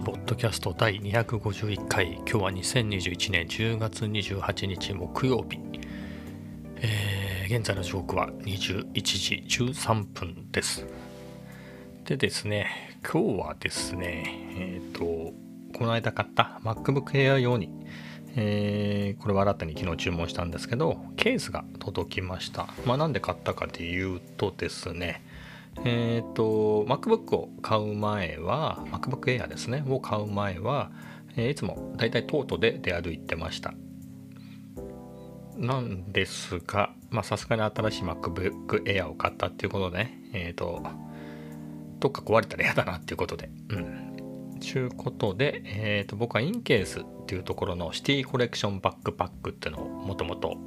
ポッドキャスト第251回。今日は2021年10月28日木曜日、えー、現在の時刻は21時13分です。でですね今日はですねえっ、ー、とこの間買った MacBook Air 用に、えー、これは新たに昨日注文したんですけどケースが届きました。まあなんで買ったかでいうとですねえっ、ー、と MacBook を買う前は MacBook Air ですねを買う前は、え、いつもだいたいトートで出歩いてました。なんですがまさすがに新しい MacBook Air を買ったっていうことでねえっ、ー、とどっか壊れたら嫌だなっていうことでうん。ちゅうことで、えーと、僕はインケースっていうところのシティコレクションバックパックっていうのをもともと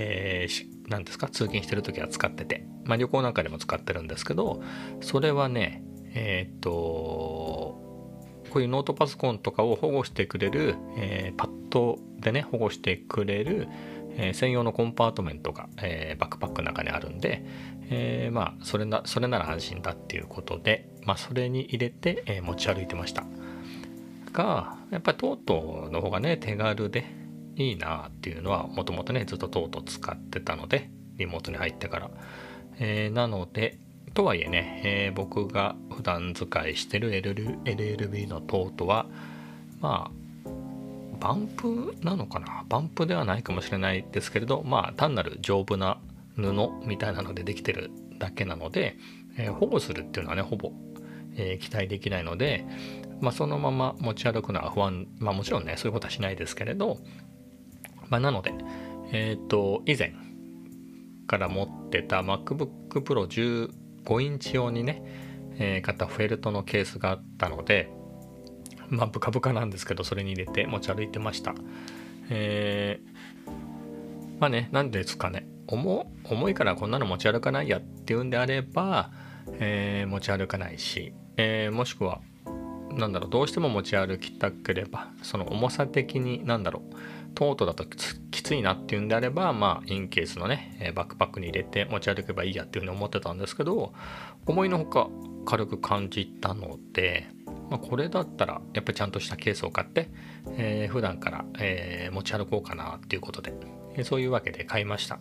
えー、何ですか？通勤してる時は使ってて、まあ、旅行なんかでも使ってるんですけどそれはねえっ、とこういうノートパソコンとかを保護してくれる、えー、パッドでね保護してくれる、えー、専用のコンパートメントが、え、バックパックの中にあるんで、えまあそれなそれなら安心だっていうことで、まあ、それに入れて、え持ち歩いてました。がやっぱりトートの方がね手軽でいいなっていうのはもともとねずっととうとう使ってたのでリモートに入ってから、えー、なのでとはいえね、えー、僕が普段使いしてる LL LLB のトートはまあバンプなのかな？バンプではないかもしれないですけれどまあ単なる丈夫な布みたいなのでできてるだけなので、えー、保護するっていうのはねほぼ、えー、期待できないので、まあ、そのまま持ち歩くのは不安まあもちろんねそういうことはしないですけれどまあ、なので、えっ、ー、と、以前から持ってた MacBook Pro 15インチ用にね、えー、買ったフェルトのケースがあったので、まあ、ブカブカなんですけど、それに入れて持ち歩いてました。えー、まあね、なんですかね、重重いからこんなの持ち歩かないやっていうんであれば、えー、持ち歩かないし、えー、もしくは、なんだろう、どうしても持ち歩きたければ、その重さ的に、なんだろう、トートだときついなっていうんであれば、まあ、インケースのね、バックパックに入れて持ち歩けばいいやっていうふうに思ってたんですけど、思いのほか軽く感じたので、まあ、これだったらやっぱりちゃんとしたケースを買って、えー、普段から、えー、持ち歩こうかなっていうことで、えー、そういうわけで買いました。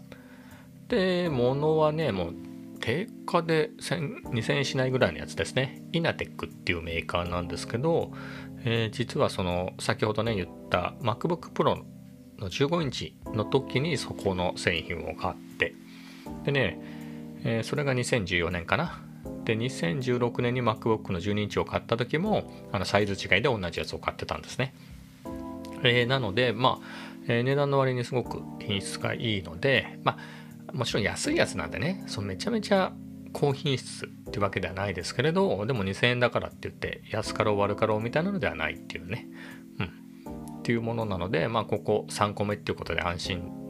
で、物はね、もう定価で2000円しないぐらいのやつですね。イナテックっていうメーカーなんですけど、えー、実はその先ほどね言った MacBook Pro の15インチの時にそこの製品を買って。でね、えー、それが2014年かな。で2016年に MacBook の12インチを買った時もあのサイズ違いで同じやつを買ってたんですね、えー、なのでまあ、えー、値段の割にすごく品質がいいのでまあもちろん安いやつなんでねそめちゃめちゃ高品質ってわけではないですけれどでも2000円だからって言って安かろう悪かろうみたいなのではないっていうねうんっていうものなので、まあ、ここ3個目っていうことで安心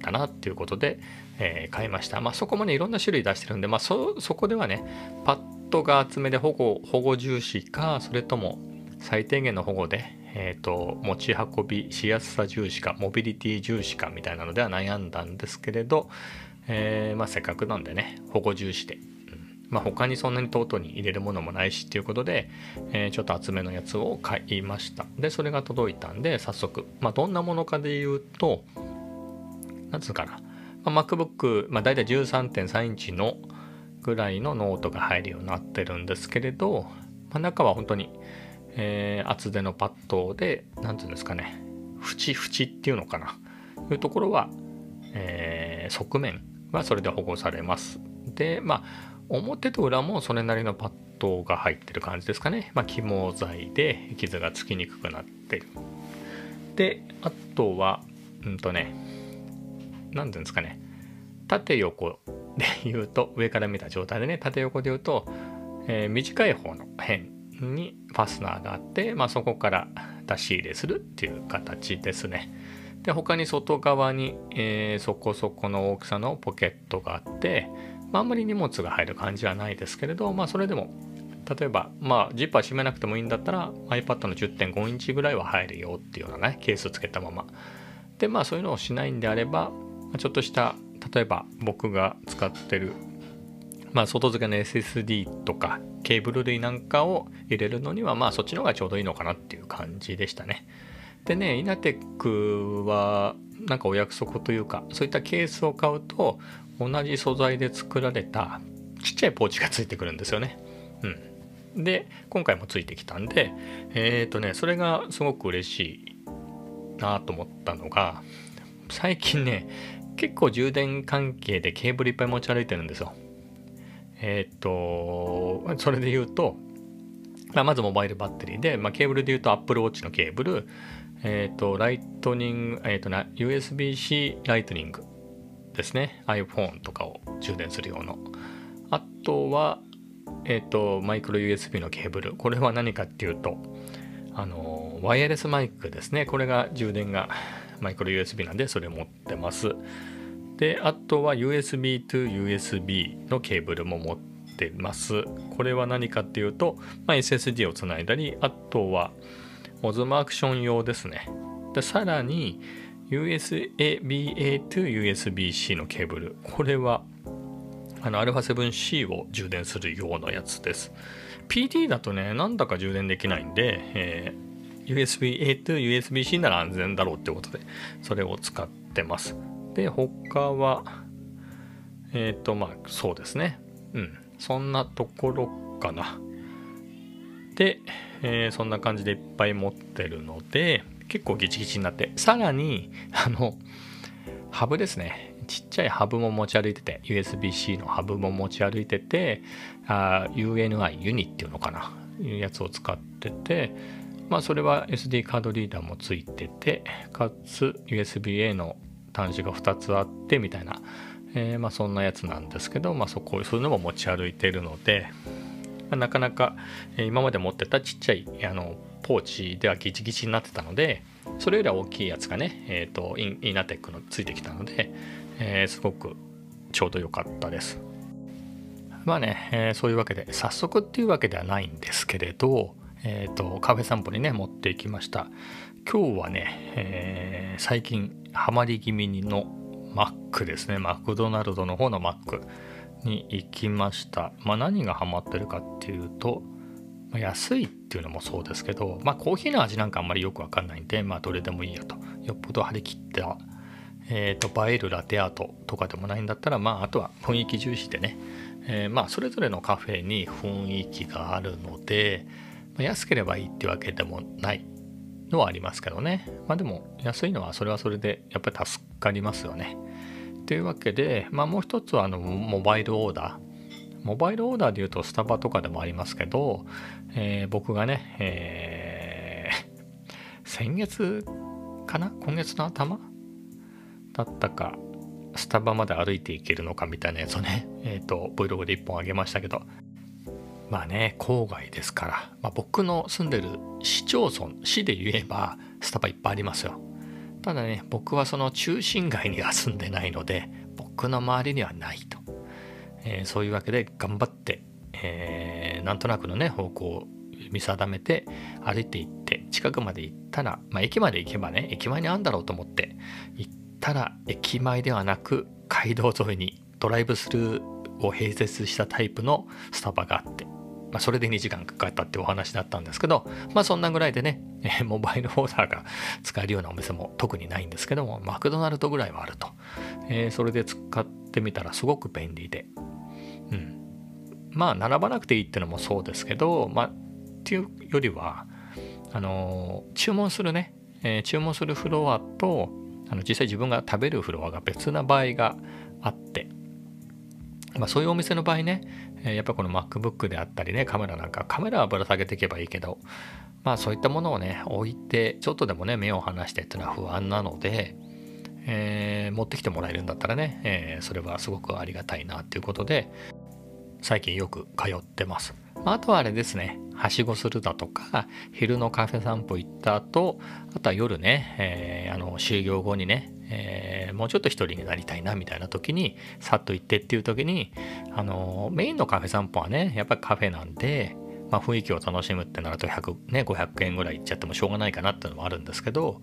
だなっていうことで、えー、買いました。まあ、そこもね、いろんな種類出してるんで、まあそ、そこではね、パッドが厚めで保護、保護重視か、それとも最低限の保護で、え、ー、と、持ち運びしやすさ重視か、モビリティ重視かみたいなのでは悩んだんですけれど、えー、まあ、せっかくなんでね、保護重視でうん。まあ、他にそんなにトートに入れるものもないしっていうことで、えー、ちょっと厚めのやつを買いました。でそれが届いたんで早速、まあ、どんなものかで言うと何つうかな、まあ、MacBook、まあ、大体13.3インチのぐらいのノートが入るようになってるんですけれど、まあ、中は本当に、えー、厚手のパッドで何て言うんですかね縁縁っていうのかないうところは、えー、側面はそれで保護されますでまあ表と裏もそれなりのパッドが入ってる感じですかね。まあ、緩衝材で傷がつきにくくなってる。で、あとは、うんとね、何ていうんですかね、縦横で言うと、上から見た状態でね、縦横で言うと、えー、短い方の辺にファスナーがあって、まあ、そこから出し入れするっていう形ですね。で、他に外側に、えー、そこそこの大きさのポケットがあって、まあ、あんまり荷物が入る感じはないですけれど、まあ、それでも例えば、まあ、ジッパー閉めなくてもいいんだったら iPad の10.5インチぐらいは入るよっていうようなねケースつけたままでまあそういうのをしないんであればちょっとした例えば僕が使ってるまあ、外付けの SSD とかケーブル類なんかを入れるのにはまあそっちの方がちょうどいいのかなっていう感じでしたね。でねイナテックはなんかお約束というかそういったケースを買うと同じ素材で作られたちっちゃいポーチがついてくるんですよね。うん、で今回もついてきたんでえっ、ー、とねそれがすごく嬉しいなと思ったのが最近ね結構充電関係でケーブルいっぱい持ち歩いてるんですよ。えっ、とそれで言うと、まあ、まずモバイルバッテリーで、まあ、ケーブルで言うと Apple Watch のケーブルえっ、とライトニング、えっ、とな USB-C ライトニングですね。iPhone とかを充電する用の。あとはえっ、とマイクロ USB のケーブル。これは何かっていうとあのワイヤレスマイクですね。これが充電がマイクロ USB なんでそれを持ってます。であとは USB to USB のケーブルも持ってます。これは何かっていうと、まあ、SSD をつないだりあとはオズマアクション用ですね。でさらに USB-A to USB-C のケーブル。これはあの α7C を充電する用のやつです。PD だとねなんだか充電できないんで、えー、USB-A to USB-C なら安全だろうってことでそれを使ってます。で他はえっ、ー、とまあそうですね。うん。そんなところかな。で、えー、そんな感じでいっぱい持ってるので結構ギチギチになってさらにあのハブですね。ちっちゃいハブも持ち歩いてて USB-C のハブも持ち歩いててあ UNI ユニっていうのかな。いうやつを使っててまあそれは SD カードリーダーもついててかつ USB-A の端子が2つあってみたいな、えー、まあそんなやつなんですけど、まあ、そこそういうのも持ち歩いてるので、まあ、なかなか今まで持ってたちっちゃいあのポーチではギチギチになってたのでそれよりは大きいやつがね、えーと、イイナテックのついてきたので、えー、すごくちょうど良かったです。まあね、えー、そういうわけで早速っていうわけではないんですけれど、えーと、カフェ散歩にね持っていきました今日はね、えー、最近ハマり気味のマックですね。マクドナルドの方のマックに行きました。まあ何がハマってるかっていうとま、安いっていうのもそうですけど、まあ、コーヒーの味なんかあんまりよくわかんないんで、まあ、どれでもいいやと。よっぽど張り切った、えーと、映えるラテアートとかでもないんだったら、まあ、あとは雰囲気重視でね、えー、まあそれぞれのカフェに雰囲気があるので、ま、安ければいいってわけでもないのはありますけどね。まあでも安いのはそれはそれでやっぱり助かりますよね。というわけで、まあ、もう一つはあのモバイルオーダー。モバイルオーダーで言うとスタバとかでもありますけど、えー、僕がね、えー、先月かな？今月の頭？だったかスタバまで歩いていけるのかみたいなやつをね、えっ、ー、と Vlog で1本あげましたけど。まあね郊外ですから、まあ、僕の住んでる市町村市で言えばスタバいっぱいありますよ。ただね僕はその中心街には住んでないので僕の周りにはないと。えー、そういうわけで頑張って、えー、なんとなくのね方向を見定めて歩いていって近くまで行ったら、まあ、駅まで行けばね駅前にあるんだろうと思って行ったら駅前ではなく街道沿いにドライブスルーを併設したタイプのスタバがあって、まあ、それで2時間かかったってお話だったんですけどまあそんなぐらいでね、え、モバイルオーダーが使えるようなお店も特にないんですけどもマクドナルドぐらいはあると、えー、それで使ってみたらすごく便利で。うん、まあ並ばなくていいっていうのもそうですけど、まあ、っていうよりはあの注文するね、えー、注文するフロアとあの実際自分が食べるフロアが別な場合があって、まあ、そういうお店の場合ね、え、やっぱこの MacBook であったりねカメラなんかカメラはぶら下げていけばいいけどまあそういったものをね置いてちょっとでもね目を離してっていうのは不安なので、えー、持ってきてもらえるんだったらね、えー、それはすごくありがたいなっていうことで最近よく通ってます。まあとはあれですね、はしごするだとか、昼のカフェ散歩行った後、あとは夜ね、えー、あの就業後にね、えー、もうちょっと一人になりたいなみたいな時に、さっと行ってっていう時に、あのメインのカフェ散歩はね、やっぱりカフェなんで、まあ、雰囲気を楽しむってなると100、ね、500円ぐらいいっちゃってもしょうがないかなっていうのもあるんですけど、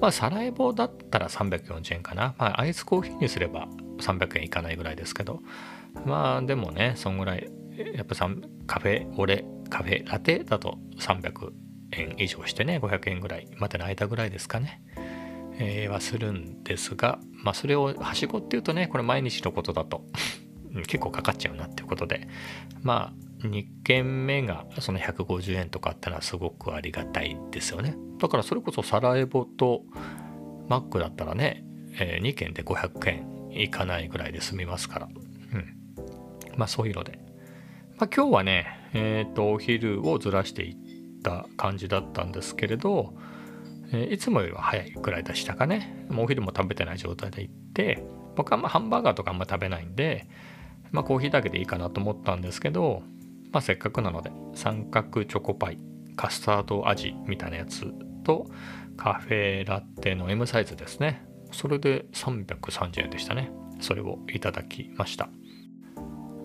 まあ、サラエボだったら340円かな。まあ、アイスコーヒーにすれば300円いかないぐらいですけど、まあでもねそんぐらいやっぱカフェ俺カフェラテだと300円以上してね500円ぐらいまでの間ぐらいですかね、え、はするんですがまあそれをはしごっていうとねこれ毎日のことだと。結構かかっちゃうなっていうことで。まあ2軒目がその150円とかあってのはすごくありがたいですよね。だからそれこそサラエボとマックだったらね、えー、2軒で500円いかないぐらいで済みますから。うん。まあそういうので。まあ今日はねえっ、ー、とお昼をずらしていった感じだったんですけれど、え、いつもよりは早いくらいでしたかね。もうお昼も食べてない状態で行って僕はまハンバーガーとかあんま食べないんでまあ、コーヒーだけでいいかなと思ったんですけど、まあ、せっかくなので三角チョコパイカスタード味みたいなやつとカフェラテの M サイズですね。それで330円でしたね。それをいただきました。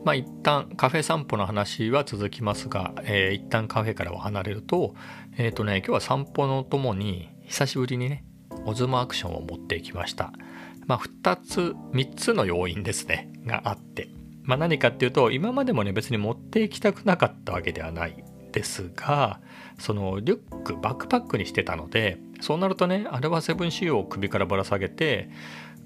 まあ一旦カフェ散歩の話は続きますが、えー、一旦カフェからは離れるとえっ、ー、とね今日は散歩のともに久しぶりにねオズモアクションを持ってきました。まあ2つ3つの要因ですね。があって。まあ、何かっていうと今までもね別に持っていきたくなかったわけではないですがそのリュックバックパックにしてたのでそうなるとねあれはセブンシーを首からぶら下げて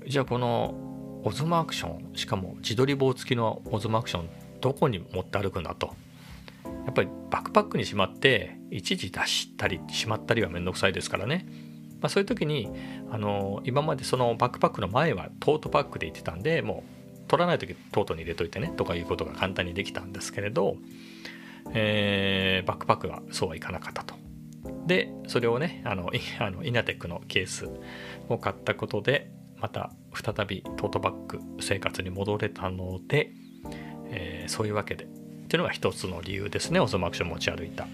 じゃあこのオズマアクションしかも自撮り棒付きのオズマアクションどこに持って歩くんだと。やっぱりバックパックにしまっていちいち出したりしまったりはめんどくさいですからね、まあ、そういう時にあの今までそのバックパックの前はトートパックで行ってたんでもう取らない時トートに入れといてねとかいうことが簡単にできたんですけれど、えー、バックパックはそうはいかなかったと。でそれをねあの あのイナテックのケースを買ったことでまた再びトートバッグ生活に戻れたので、えー、そういうわけでっていうのが一つの理由ですねオゾマアクション持ち歩いた。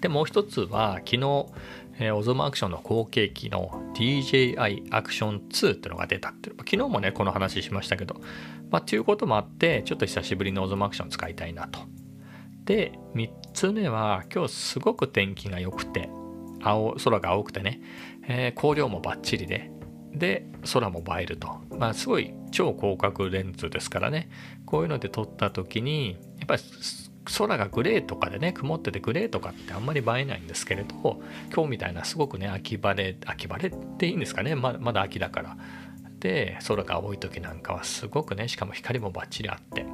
でもう一つは昨日、えー、オゾマアクションの後継機の DJI アクション2っていうのが出たっていう。昨日もねこの話しましたけど。まあということもあってちょっと久しぶりのオゾマアクション使いたいなと。で3つ目は今日すごく天気が良くて青空が青くてね、えー、光量もバッチリでで空も映えると。まあすごい超広角レンズですからね。こういうので撮った時にやっぱり空がグレーとかでね曇っててグレーとかってあんまり映えないんですけれど今日みたいなすごくね秋晴れ秋晴れっていいんですかね。ままだ秋だから。で空が青い時なんかはすごくねしかも光もバッチリあって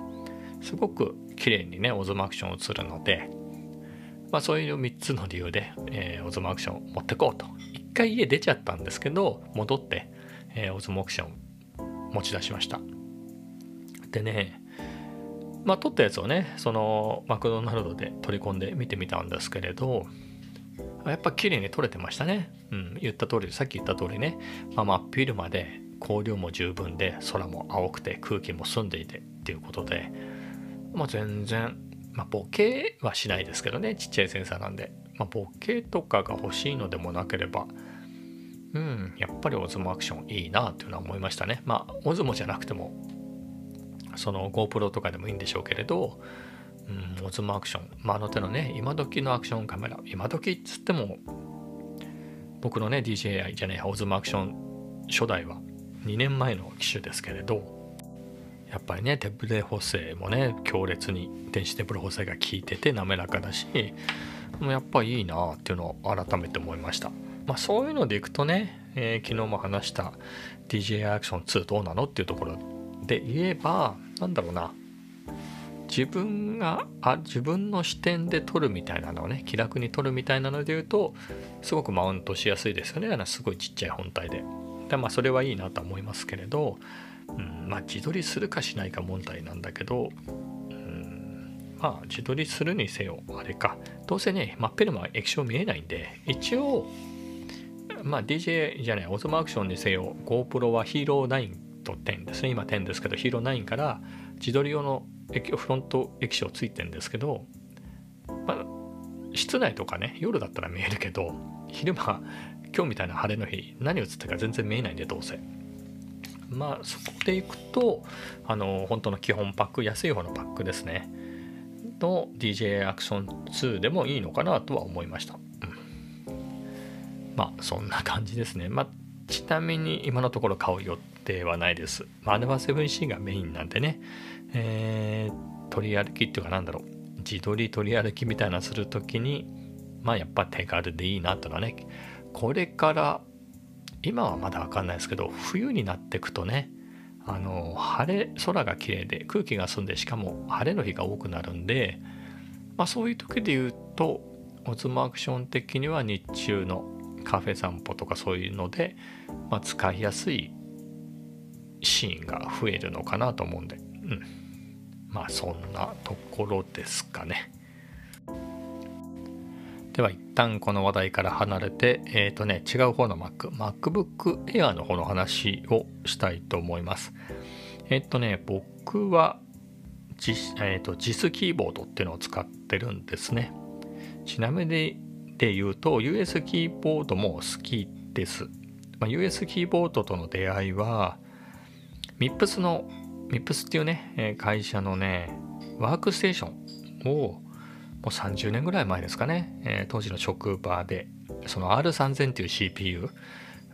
すごく綺麗にねオズマアクション映るのでまあそういう3つの理由で、えー、オズマアクション持ってこうと。一回家出ちゃったんですけど戻って、えー、オズモアクション持ち出しました。でねまあ撮ったやつをねそのマクドナルドで取り込んで見てみたんですけれどやっぱ綺麗に撮れてましたね。うん、言った通り、さっき言った通りね、まあ、真っ昼間で光量も十分で空も青くて空気も澄んでいてっていうことで、まあ、全然、まあ、ボケはしないですけどね、ちっちゃいセンサーなんで、まあ、ボケとかが欲しいのでもなければ、うん、やっぱりオズモアクションいいなっていうのは思いましたね。まあ、オズモじゃなくてもその GoPro とかでもいいんでしょうけれど、うん、オズモアクション、まあ、あの手のね今時のアクションカメラ今時っつっても僕のね DJI じゃねえオズモアクション初代は2年前の機種ですけれどやっぱりね手ブレ補正もね強烈に電子手ブレ補正が効いてて滑らかだしもうやっぱいいなっていうのを改めて思いました。まあそういうのでいくとね、えー、昨日も話した DJI アクション2どうなのっていうところで言えばなんだろうな。自分があ自分の視点で撮るみたいなのをね気楽に撮るみたいなので言うとすごくマウントしやすいですよね。あのすごいちっちゃい本体で。でまあそれはいいなと思いますけれど、うん、まあ自撮りするかしないか問題なんだけど、うん、まあ自撮りするにせよあれか。どうせね真っ昼間液晶見えないんで一応まあ DJ じゃないオズマアクションにせよ GoPro はヒーロー9と10ですね。今10ですけどヒーロー9から自撮り用のフロント液晶ついてるんですけど、まあ、室内とかね夜だったら見えるけど昼間今日みたいな晴れの日何映ってるか全然見えないんでどうせ。まあそこでいくとあの本当の基本パック安い方のパックですね。の DJ アクション2でもいいのかなとは思いました、うん、まあそんな感じですね。まあちなみに今のところ買う予ではないです。マネバ 7C がメインなんでね、えー、取り歩きっていうかなんだろう、自撮り取り歩きみたいなするときに、まあやっぱ手軽でいいなとかね、これから今はまだ分かんないですけど冬になってくとねあの晴れ空が綺麗で空気が澄んでしかも晴れの日が多くなるんで、まあ、そういう時で言うとオズマアクション的には日中のカフェ散歩とかそういうので、まあ、使いやすいシーンが増えるのかなと思うんで、うん、まあそんなところですかね。では一旦この話題から離れて、えっ、ー、とね、違う方の Mac、MacBook Air の方の話をしたいと思います。えっ、ー、とね、僕は,、えーと、JIS キーボードっていうのを使ってるんですね。ちなみにで言うと US キーボードも好きです。まあ、US キーボードとの出会いは MIPS の MIPS っていうね会社のねワークステーションをもう30年ぐらい前ですかね、え、当時の職場でその R3000 っていう CPU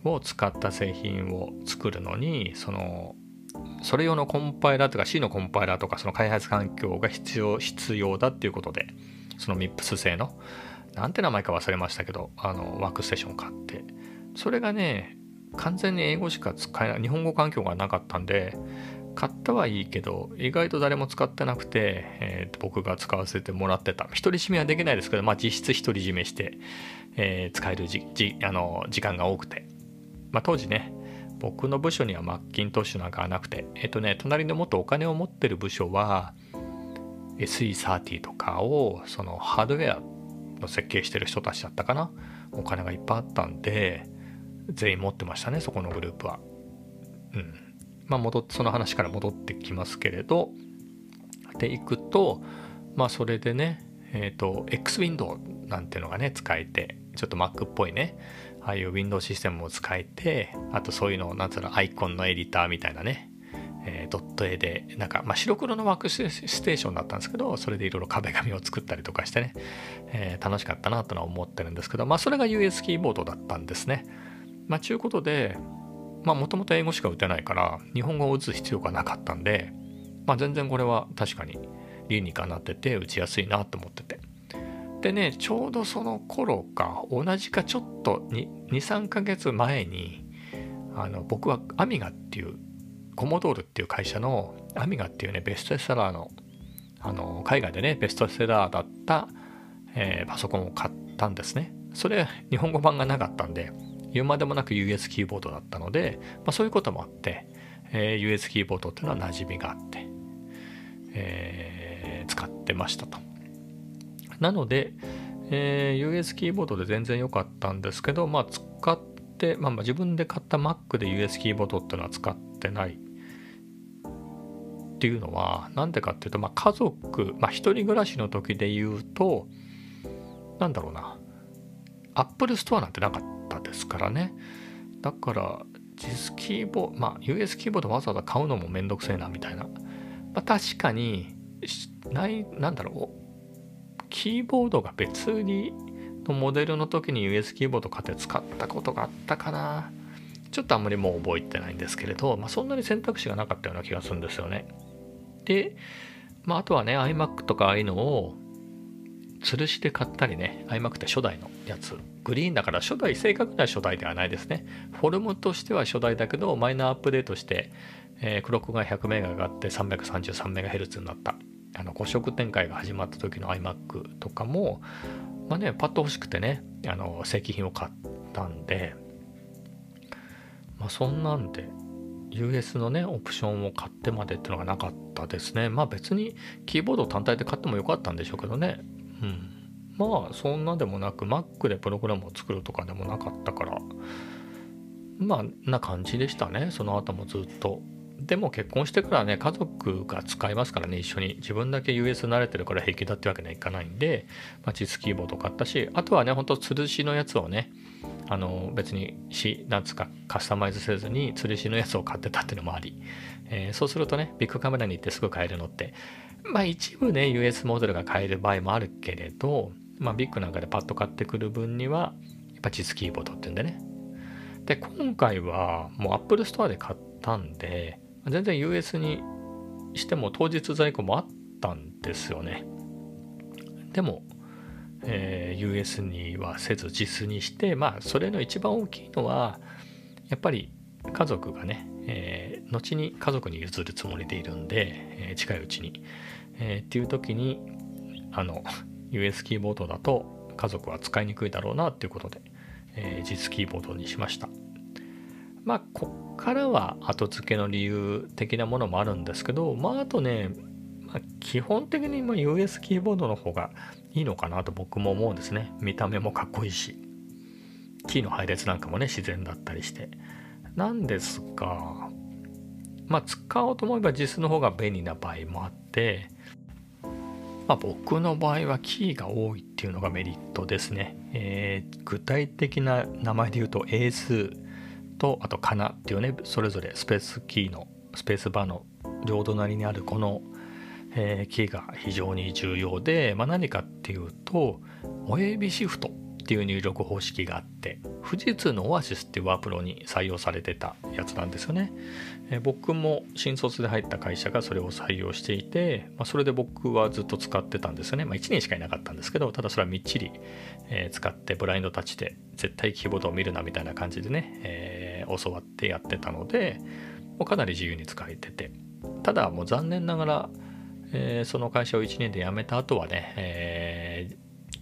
を使った製品を作るのにそのそれ用のコンパイラーとか C のコンパイラーとかその開発環境が必要必要だっていうことでその MIPS 製のなんて名前か忘れましたけどあのワークステーション買ってそれがね完全に英語しか使えない日本語環境がなかったんで買ったはいいけど意外と誰も使ってなくて、えー、僕が使わせてもらってた。独り占めはできないですけど、まあ、実質独り占めして、えー、使えるじじあの時間が多くて、まあ、当時ね僕の部署にはマッキントッシュなんかはなくてえっ、ー、とね隣のもっとお金を持ってる部署は SE30 とかをそのハードウェアの設計してる人たちだったかな？お金がいっぱいあったんで全員持ってましたねそこのグループは。うん。まあ、戻ってその話から戻ってきますけれど。でいくとまあそれでねえっ、ー、と X ウィンドウなんてのがね使えてちょっと Mac っぽいねああいう Window システムも使えてあとそういうのをなんつうのアイコンのエディターみたいなねえー、ドット絵でなんか、まあ、白黒のワークステーションだったんですけどそれでいろいろ壁紙を作ったりとかしてね、えー、楽しかったなとは思ってるんですけどまあそれが US キーボードだったんですね。まあちゅうことでまあもともと英語しか打てないから日本語を打つ必要がなかったんで、まあ、全然これは確かに理にかなってて打ちやすいなと思ってて。でねちょうどその頃か同じかちょっと23ヶ月前にあの僕はアミガっていうコモドールっていう会社のアミガっていうねベストセラーのあの海外でねベストセラーだった、えー、パソコンを買ったんですね。それ日本語版がなかったんで言うまでもなく US キーボードだったので、まあ、そういうこともあって、えー、US キーボードっていうのは馴染みがあって、えー、使ってましたと。なので、えー、US キーボードで全然良かったんですけど、まあ、使って、まあ、まあ自分で買った Mac で US キーボードっていうのは使ってない。っていうのは何でかっていうと、まあ、家族、まあ、一人暮らしの時で言うとなんだろうな。Apple ストアなんてなかった。ですからね。だから JIS キーボードまあ US キーボードわざわざ買うのもめんどくせえなみたいな、まあ、確かにないなんだろうキーボードが別にのモデルの時に US キーボード買って使ったことがあったかな。ちょっとあんまりもう覚えてないんですけれど、まあ、そんなに選択肢がなかったような気がするんですよね。で、まあ、あとはね iMac とかああいうのを吊るしで買ったりね iMac って初代のやつ。グリーンだから初代正確な初代ではないですね。フォルムとしては初代だけどマイナーアップデートして、えー、クロックが100メガ上がって333メガヘルツになった。あの5色展開が始まった時の iMac とかもまあねパッと欲しくてねあの正規品を買ったんでまあそんなんで US のねオプションを買ってまでってのがなかったですね。まあ別にキーボード単体で買ってもよかったんでしょうけどね。うん、まあそんなでもなく Mac でプログラムを作るとかでもなかったからまあな感じでしたね。その後もずっと。でも結婚してからね家族が使いますからね一緒に。自分だけ US 慣れてるから平気だってわけにはいかないんで、まあ、チスキーボード買ったしあとはねほんと吊るしのやつをねあの別にしなんつかカスタマイズせずに吊るしのやつを買ってたっていうのもあり、えー、そうするとねビッグカメラに行ってすぐ買えるのってまあ一部ね US モデルが買える場合もあるけれど、まあ、ビッグなんかでパッと買ってくる分にはやっぱ実キーボードっていうんでね。で今回はもう Apple Store で買ったんで全然 US にしても当日在庫もあったんですよね。でも、えー、US にはせず実にしてまあそれの一番大きいのはやっぱり家族がね、えー、後に家族に譲るつもりでいるんで、えー、近いうちに、え、っていう時にあの US キーボードだと家族は使いにくいだろうなっていうことで、えー、実キーボードにしました。まあこっからは後付けの理由的なものもあるんですけどまああとね、まあ、基本的に US キーボードの方がいいのかなと僕も思うんですね。見た目もかっこいいしキーの配列なんかもね自然だったりして。なんですがまあ使おうと思えば JIS の方が便利な場合もあってまあ、僕の場合はキーが多いっていうのがメリットですね。えー、具体的な名前で言うと英数とあとかなっていうねそれぞれスペースキーのスペースバーの両隣にあるこの、えー、キーが非常に重要で、まあ、何かっていうと親指シフトっていう入力方式があって富士通のオアシスっていうワープロに採用されてたやつなんですよね。え僕も新卒で入った会社がそれを採用していて、まあ、それで僕はずっと使ってたんですよね。まあ、1年しかいなかったんですけどただそれはみっちり、え、使ってブラインドタッチで絶対キーボードを見るなみたいな感じでね、えー、教わってやってたのでもうかなり自由に使えててただもう残念ながら、えー、その会社を1年で辞めた後はね、え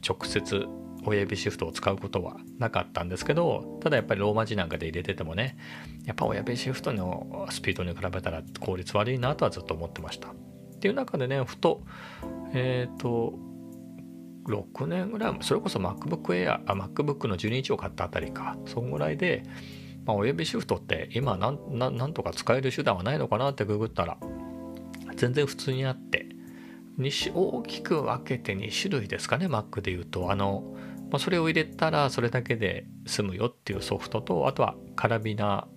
直接親指シフトを使うことはなかったんですけどただやっぱりローマ字なんかで入れててもねやっぱ親指シフトのスピードに比べたら効率悪いなとはずっと思ってました。っていう中でねふとえっ、ー、と6年ぐらいそれこそ MacBook Air あ MacBook の12インチを買ったあたりかそんぐらいで、まあ、親指シフトって今なんとか使える手段はないのかなってググったら全然普通にあって大きく分けて2種類ですかね Mac でいうと。あのまあ、それを入れたらそれだけで済むよっていうソフトとあとはカラビナ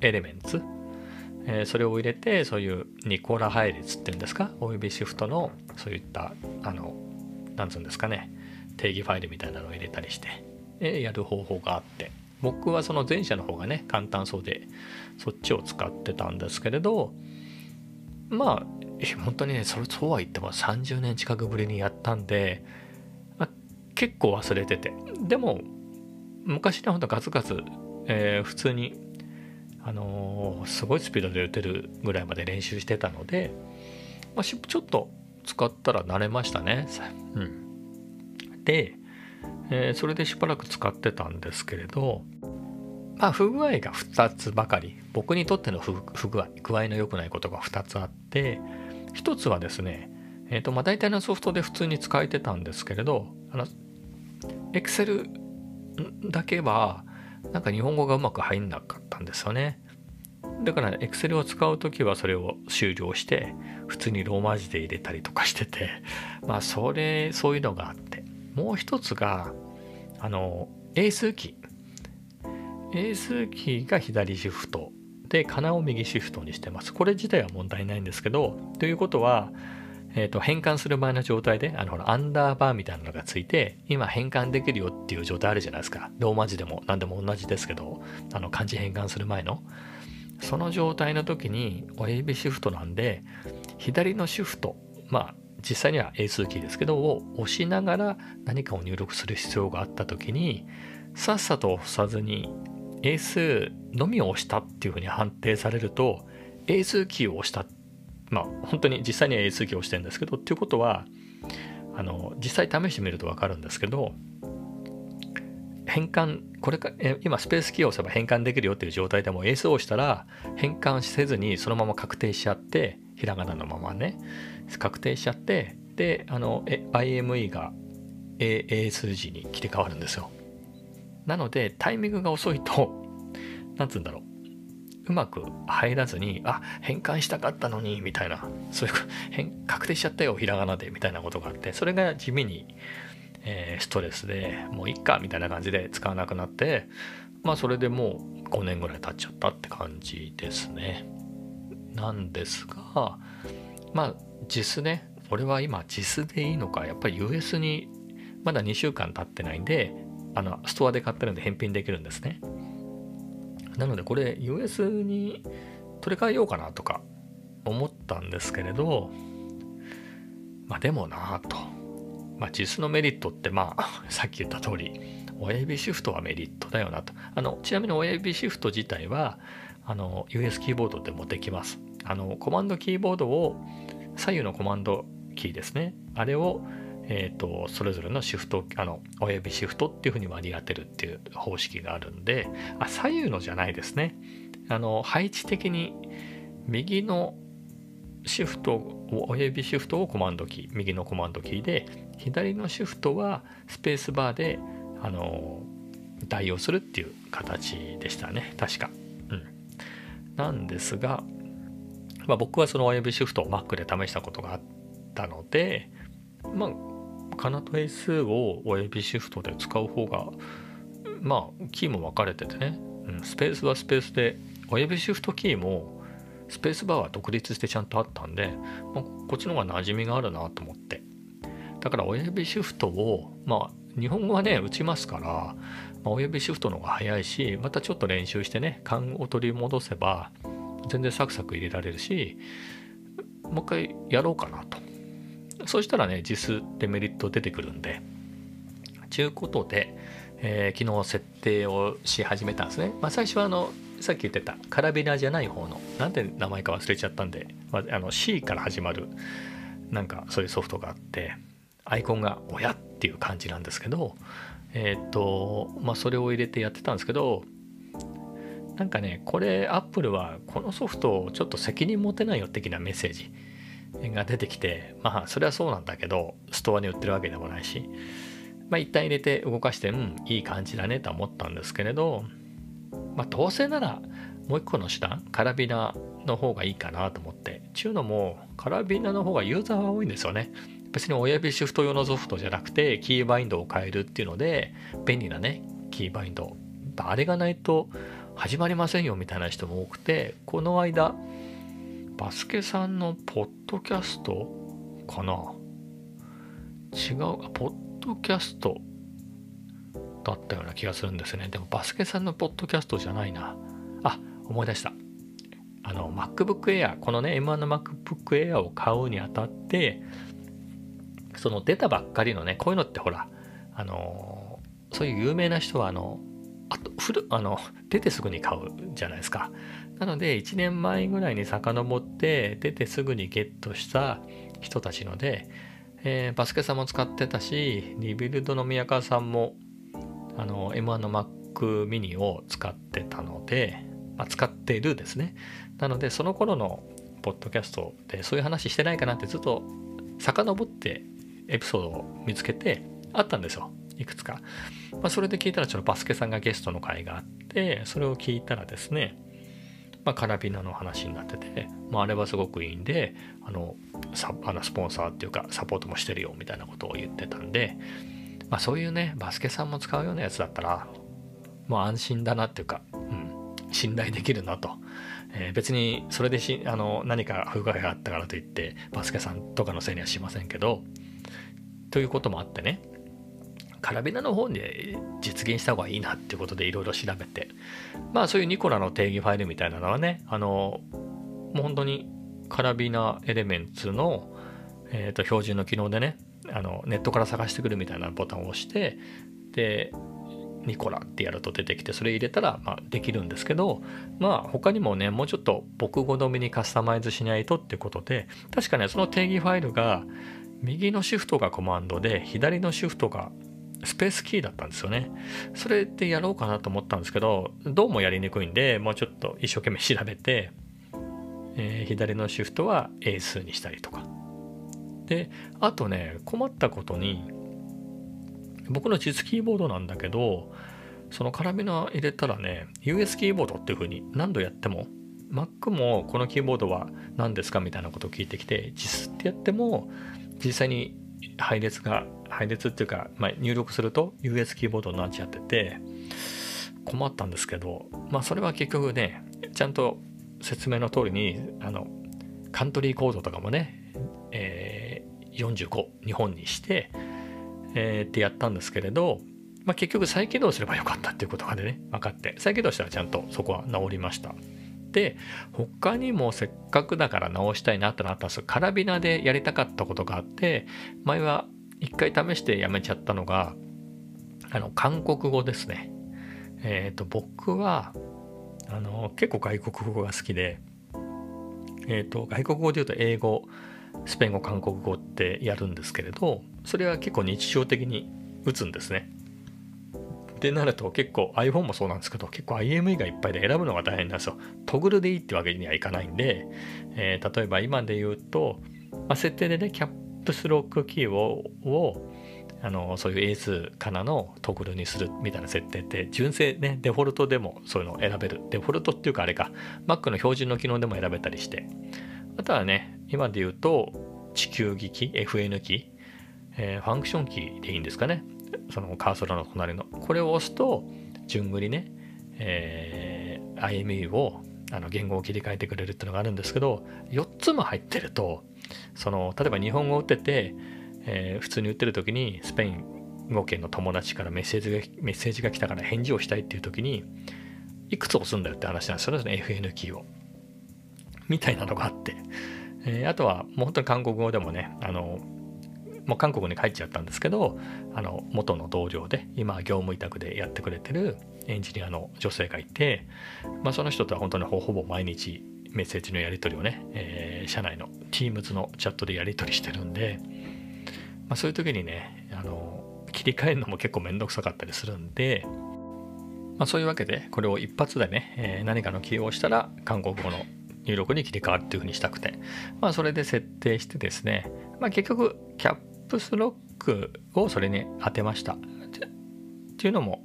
エレメンツ、えー、それを入れてそういうニコラ配列っていうんですか？およびシフトのそういったあのなんつうんですかね？定義ファイルみたいなのを入れたりして、えー、やる方法があって。僕はその前者の方がね簡単そうでそっちを使ってたんですけれどまあ本当にねそそうは言っても30年近くぶりにやったんで結構忘れてて。でも昔ねほんとガツガツ、えー、普通にあのー、すごいスピードで打てるぐらいまで練習してたので、まあ、ちょっと使ったら慣れましたね。うん、で、えー、それでしばらく使ってたんですけれどまあ不具合が2つばかり。僕にとっての不具合具合の良くないことが2つあって1つはですねえっ、ー、とまあ大体のソフトで普通に使えてたんですけれどあの Excel だけはなんか日本語がうまく入んなかったんですよね。だから Excel を使う時はそれを終了して普通にローマ字で入れたりとかしてて まあそれそういうのがあって。もう一つがあの英数キー英数キーが左シフトでかなを右シフトにしてます。これ自体は問題ないんですけどということはえーと、変換する前の状態であのほらアンダーバーみたいなのがついて今変換できるよっていう状態あるじゃないですか。ローマ字でも何でも同じですけどあの漢字変換する前の。その状態の時に親指シフトなんで左のシフトまあ実際には英数キーですけどを押しながら何かを入力する必要があった時にさっさと押さずに英数のみを押したっていうふうに判定されると英数キーを押したっまあ本当に実際には A キーをしてるんですけどっていうことはあの実際試してみると分かるんですけど変換これか今スペースキーを押せば変換できるよっていう状態でも A 数を押したら変換せずにそのまま確定しちゃってひらがなのままね確定しちゃってであの IME が A, A 数字に切り替わるんですよ。なのでタイミングが遅いとなんつうんだろう。うまく入らずにあ変換したかったのにみたいな。そういう変確定しちゃったよひらがなでみたいなことがあってそれが地味に、えー、ストレスでもういっかみたいな感じで使わなくなってまあそれでもう5年ぐらい経っちゃったって感じですね。なんですがまあ JIS ね俺は今 JIS でいいのかやっぱり US にまだ2週間経ってないんであのストアで買ってるんで返品できるんですね。なのでこれ US に取り替えようかなとか思ったんですけれどまあでもなぁと。まあ実のメリットってまあ さっき言った通り親指シフトはメリットだよなと。あのちなみに親指シフト自体はあの US キーボードでもできます。あのコマンドキーボードを左右のコマンドキーですね。あれをえーと、それぞれのシフトあの親指シフトっていうふうに割り当てるっていう方式があるんであ左右のじゃないですね。あの配置的に右のシフトを親指シフトをコマンドキー右のコマンドキーで左のシフトはスペースバーであの代用するっていう形でしたね。確か。うん、なんですが、まあ、僕はその親指シフトを Mac で試したことがあったのでまあカナト A2 を親指シフトで使う方がまあキーも分かれててね、うん、スペースはスペースで親指シフトキーもスペースバーは独立してちゃんとあったんで、まあ、こっちの方が馴染みがあるなと思って。だから親指シフトをまあ日本語はね打ちますから、まあ、親指シフトの方が早いしまたちょっと練習してね勘を取り戻せば全然サクサク入れられるしもう一回やろうかなと。そうしたらね、実デメリット出てくるんで、ちゅうことで、えー、昨日設定をし始めたんですね。まあ、最初はあの、さっき言ってたカラビナじゃない方の、なんて名前か忘れちゃったんで、まあ、の C から始まる、なんかそういうソフトがあって、アイコンが親っていう感じなんですけど、えっ、と、まあ、それを入れてやってたんですけど、なんかね、これ、アップルはこのソフトをちょっと責任持てないよ的なメッセージが出てきてまあそれはそうなんだけどストアに売ってるわけでもないしまあ一旦入れて動かしてうんいい感じだねとは思ったんですけれどまあどうせならもう一個の手段カラビナの方がいいかなと思ってちゅうのもカラビナの方がユーザーは多いんですよね。別に親指シフト用のソフトじゃなくてキーバインドを変えるっていうので便利なねキーバインド。あれがないと始まりませんよみたいな人も多くてこの間バスケさんのポッドキャストかな？違う、ポッドキャストだったような気がするんですね。でもバスケさんのポッドキャストじゃないな。あ、思い出した。あの、MacBook Air、このね、M1 の MacBook Air を買うにあたって、その出たばっかりのね、こういうのってほら、あの、そういう有名な人は、あの、あと、る、あの、出てすぐに買うじゃないですか。なので1年前ぐらいに遡って出てすぐにゲットした人たちので、えー、バスケさんも使ってたしリビルドの宮川さんもあの M1 の Mac mini を使ってたので、まあ、使ってるですね。なのでその頃のポッドキャストでそういう話してないかなってずっと遡ってエピソードを見つけてあったんですよ。いくつか、まあ、それで聞いたらちょっとバスケさんがゲストの回があってそれを聞いたらですねまあ、カラビナの話になってて、まあ、あれはすごくいいんであのサあのスポンサーっていうかサポートもしてるよみたいなことを言ってたんで、まあ、そういうねバスケさんも使うようなやつだったらもう安心だなっていうか、うん、信頼できるなと、え、別にそれでしあの何か不具合があったからといってバスケさんとかのせいにはしませんけどということもあってねカラビナの方で実現した方がいいなってことでいろいろ調べて。まあそういうニコラの定義ファイルみたいなのはねあのもう本当にカラビナエレメンツの、えー、と標準の機能でねあのネットから探してくるみたいなボタンを押してでニコラってやると出てきてそれ入れたらまできるんですけどまあ他にもねもうちょっと僕好みにカスタマイズしないとってことで確かねその定義ファイルが右のシフトがコマンドで左のシフトがスペースキーだったんですよね。それでやろうかなと思ったんですけど、どうもやりにくいんで、もうちょっと一生懸命調べて、えー、左のシフトは英数にしたりとか。で、あとね、困ったことに、僕の実キーボードなんだけど、そのカラビナ入れたらね、US キーボードっていう風に何度やっても、Mac もこのキーボードは何ですかみたいなことを聞いてきて、実ってやっても、実際に配列が配列っていうか、まあ、入力すると US キーボードになっちゃってて困ったんですけどまあそれは結局ねちゃんと説明の通りにあのカントリーコードとかもね、えー、45日本にして、えー、ってやったんですけれどまあ、結局再起動すればよかったっていうことがね分かって再起動したらちゃんとそこは治りました。で他にもせっかくだから直したいなってなったんですカラビナでやりたかったことがあって前は一回試してやめちゃったのがあの韓国語ですねえっ、ー、と僕はあの結構外国語が好きでえっ、ー、と外国語で言うと英語スペイン語韓国語ってやるんですけれどそれは結構日常的に打つんですねってなると結構 iPhone もそうなんですけど結構 IME がいっぱいで選ぶのが大変なんですよ。トグルでいいってわけにはいかないんで、えー、例えば今で言うと、まあ、設定でねキャップスロックキーををあのそういう英数かなのトグルにするみたいな設定って純正ねデフォルトでもそういうのを選べる。デフォルトっていうかあれか。Mac の標準の機能でも選べたりして。あとはね今で言うと地球儀器 FN キー、えー、ファンクションキーでいいんですかね。そのカーソルの隣の。これを押すと順繰りね、えー、IME をあの言語を切り替えてくれるっていうのがあるんですけど4つも入ってるとその例えば日本語を打ってて、えー、普通に打ってる時にスペイン語圏の友達からメッセージがメッセージが来たから返事をしたいっていう時にいくつ押すんだよって話なんですよね FN キーを。みたいなのがあって、えー、あとはもう本当に韓国語でもねあのもう韓国に帰っちゃったんですけどあの元の同僚で今業務委託でやってくれてるエンジニアの女性がいて、まあ、その人とは本当にほぼ毎日メッセージのやり取りをね、えー、社内の Teams のチャットでやり取りしてるんで、まあ、そういう時にねあの切り替えるのも結構めんどくさかったりするんで、まあ、そういうわけでこれを一発でね、えー、何かの起用をしたら韓国語の入力に切り替わるっていうふうにしたくて、まあ、それで設定してですね、まあ、結局キャップスロックをそれに当てました。っていうのも、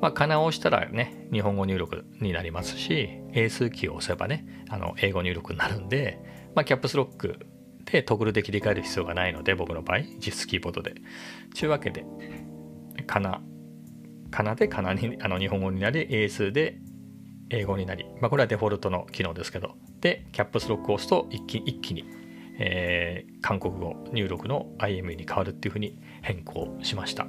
まあ、かなをしたらね、日本語入力になりますし、英数キーを押せばね、あの英語入力になるんで、まあ、キャップスロックでトグルで切り替える必要がないので、僕の場合、実質キーボードで。というわけで、かな、かなでかなにあの日本語になり、英数で英語になり、まあ、これはデフォルトの機能ですけど、で、キャップスロックを押すと一気一気にえー、韓国語入力の IME に変わるっていうふうに変更しました。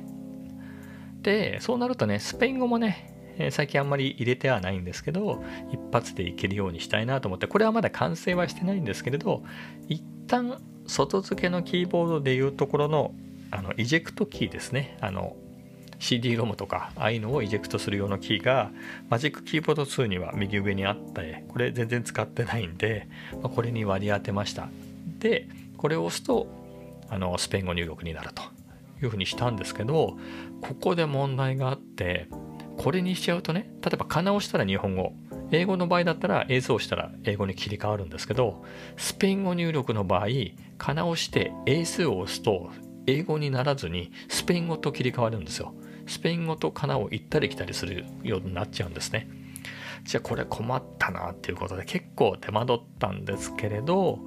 で、そうなるとね、スペイン語もね、え最近あんまり入れてはないんですけど、一発でいけるようにしたいなと思って、これはまだ完成はしてないんですけれど、一旦外付けのキーボードでいうところのあのイジェクトキーですね。あの CD ロムとかああいうのをイジェクトする用のキーが Magic Keyboard 2には右上にあってこれ全然使ってないんで、まあ、これに割り当てましたでこれを押すとあのスペイン語入力になるというふうにしたんですけどここで問題があってこれにしちゃうとね例えばかなをしたら日本語英語の場合だったら英数をしたら英語に切り替わるんですけどスペイン語入力の場合かなをして英数を押すと英語にならずにスペイン語と切り替わるんですよ。スペイン語とかなを行ったり来たりするようになっちゃうんですね。じゃあこれ困ったなっていうことで結構手間取ったんですけれど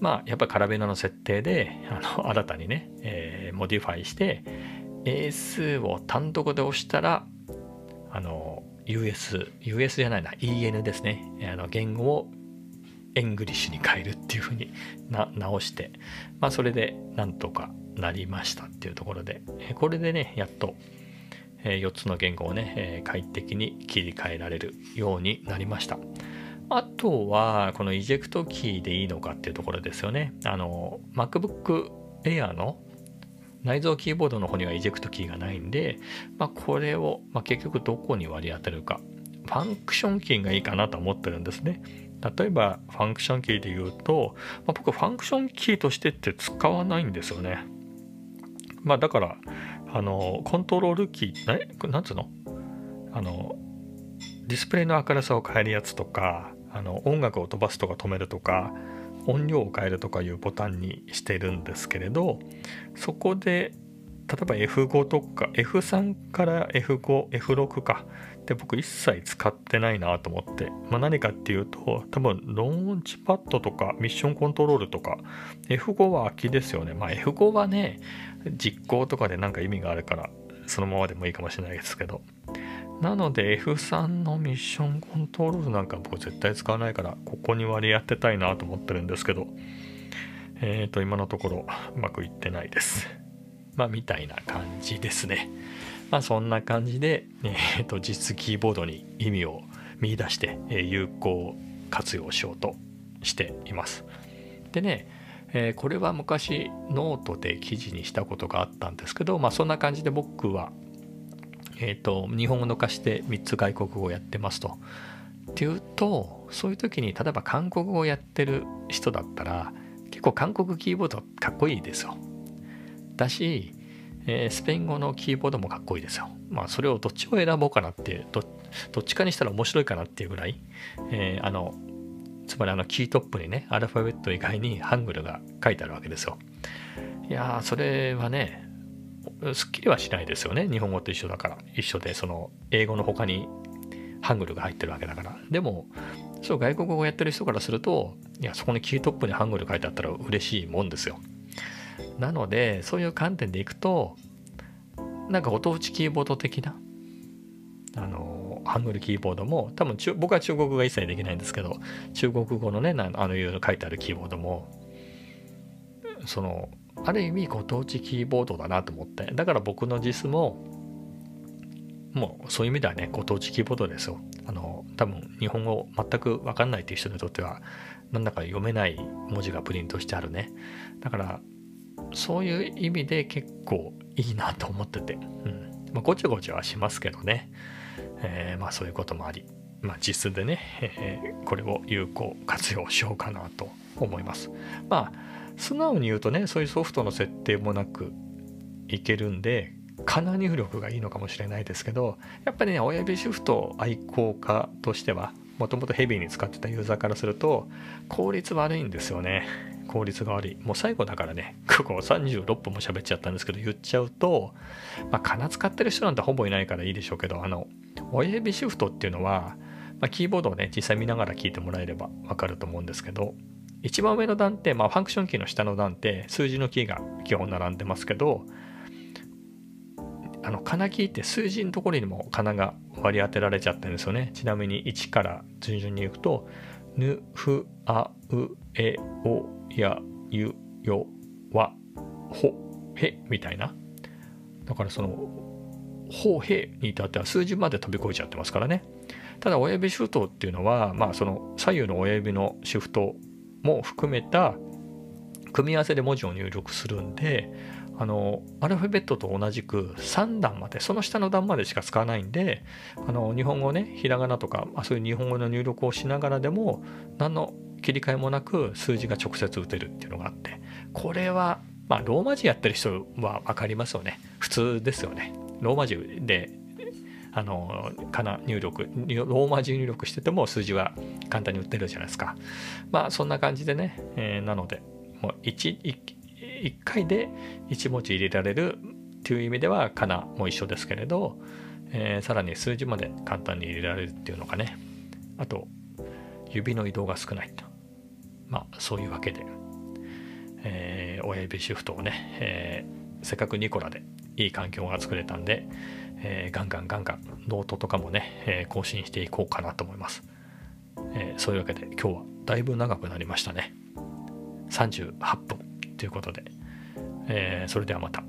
まあやっぱ Karabiner の設定であの新たにね、えー、モディファイして英数を単独で押したらあの US US じゃないな EN ですねあの言語を English に変えるっていうふうにな直してまあそれでなんとかなりましたっていうところでこれでねやっと4つの言語をね快適に切り替えられるようになりました。あとは、このイジェクトキーでいいのかっていうところですよね。あの、MacBook Air の内蔵キーボードの方にはイジェクトキーがないんで、まあ、これを、まあ、結局どこに割り当てるか。ファンクションキーがいいかなと思ってるんですね。例えば、ファンクションキーで言うと、まあ、僕、ファンクションキーとしてって使わないんですよね。まあ、だから、あの、コントロールキー、え？なんつうの？あの、ディスプレイの明るさを変えるやつとか、あの音楽を飛ばすとか止めるとか音量を変えるとかいうボタンにしてるんですけれどそこで例えば F5 とか F3 から F5、F6 か。で僕一切使ってないなと思って、まあ、何かっていうと多分ローンチパッドとかミッションコントロールとか F5 は空きですよね。まあ F5 はね実行とかでなんか意味があるからそのままでもいいかもしれないですけど。なので F3 のミッションコントロールなんか僕絶対使わないからここに割り当てたいなと思ってるんですけど。えっ、ー、と今のところうまくいってないです。まあみたいな感じですね。まあそんな感じで、えー、と実キーボードに意味を見出して、え、有効活用しようとしています。でね、えー、これは昔ノートで記事にしたことがあったんですけど、まあ、そんな感じで僕は、えーと、日本語の化して3つ外国語をやってますと。っていうとそういう時に例えば韓国語をやってる人だったら結構韓国キーボードかっこいいですよ。だし、えー、スペイン語のキーボードもかっこいいですよ。まあそれをどっちを選ぼうかなってどどっちかにしたら面白いかなっていうぐらい、えー、あのつまりあのキートップにねアルファベット以外にハングルが書いてあるわけですよいやーそれはねすっきりはしないですよね。日本語と一緒だから。一緒でその英語の他にハングルが入ってるわけだから。でもそう外国語をやってる人からするといやそこにキートップにハングル書いてあったら嬉しいもんですよ。なのでそういう観点でいくとなんか音打ちキーボード的なあのハングルキーボードも多分中僕は中国語が一切できないんですけど中国語のねあのいろいろ書いてあるキーボードもそのある意味ご当地キーボードだなと思って。だから僕の JIS ももうそういう意味ではねご当地キーボードですよ。あの多分日本語全く分かんないっていう人にとってはなんだか読めない文字がプリントしてあるね。だからそういう意味で結構いいなと思ってて、うん。まあ、ごちゃごちゃはしますけどね。えー、まあそういうこともあり、まあ、実でね、これを有効活用しようかなと思います。まあ素直に言うとねそういうソフトの設定もなくいけるんでかな入力がいいのかもしれないですけどやっぱりね親指シフト愛好家としてはもともとヘビーに使ってたユーザーからすると効率悪いんですよね。効率が悪い。もう最後だからねここ36分も喋っちゃったんですけど言っちゃうとまあかな使ってる人なんてほぼいないからいいでしょうけどあの親指シフトっていうのは、まあ、キーボードをね実際見ながら聞いてもらえればわかると思うんですけど一番上の段って、まあ、ファンクションキーの下の段って数字のキーが基本並んでますけどあの、カナキーって数字のところにもカナが割り当てられちゃってるんですよね。ちなみに1から順々に行くと、ぬ、ふ、あ、う、え、お、や、ゆ、よ、わ、ほ、へ、みたいな。だからその、ほ、へに至っては数字まで飛び越えちゃってますからね。ただ親指シフトっていうのは、まあその左右の親指のシフトも含めた組み合わせで文字を入力するんで、あのアルファベットと同じく3段までその下の段までしか使わないんであの日本語ねひらがなとか、まあ、そういう日本語の入力をしながらでも何の切り替えもなく数字が直接打てるっていうのがあってこれはまあローマ字やってる人は分かりますよね。普通ですよね。ローマ字であのかな入力ローマ字入力してても数字は簡単に打ってるじゃないですか。まあそんな感じでね、えー、なのでもう 1, 1 1回で1文字入れられるっていう意味ではかなも一緒ですけれど、えー、さらに数字まで簡単に入れられるっていうのかね。あと指の移動が少ないと。まあそういうわけで、えー、親指シフトをね、えー、せっかくニコラでいい環境が作れたんで、えー、ガンガンガンガンノートとかもね、え更新していこうかなと思います、えそういうわけで今日はだいぶ長くなりましたね。38分ということで、え、それではまた。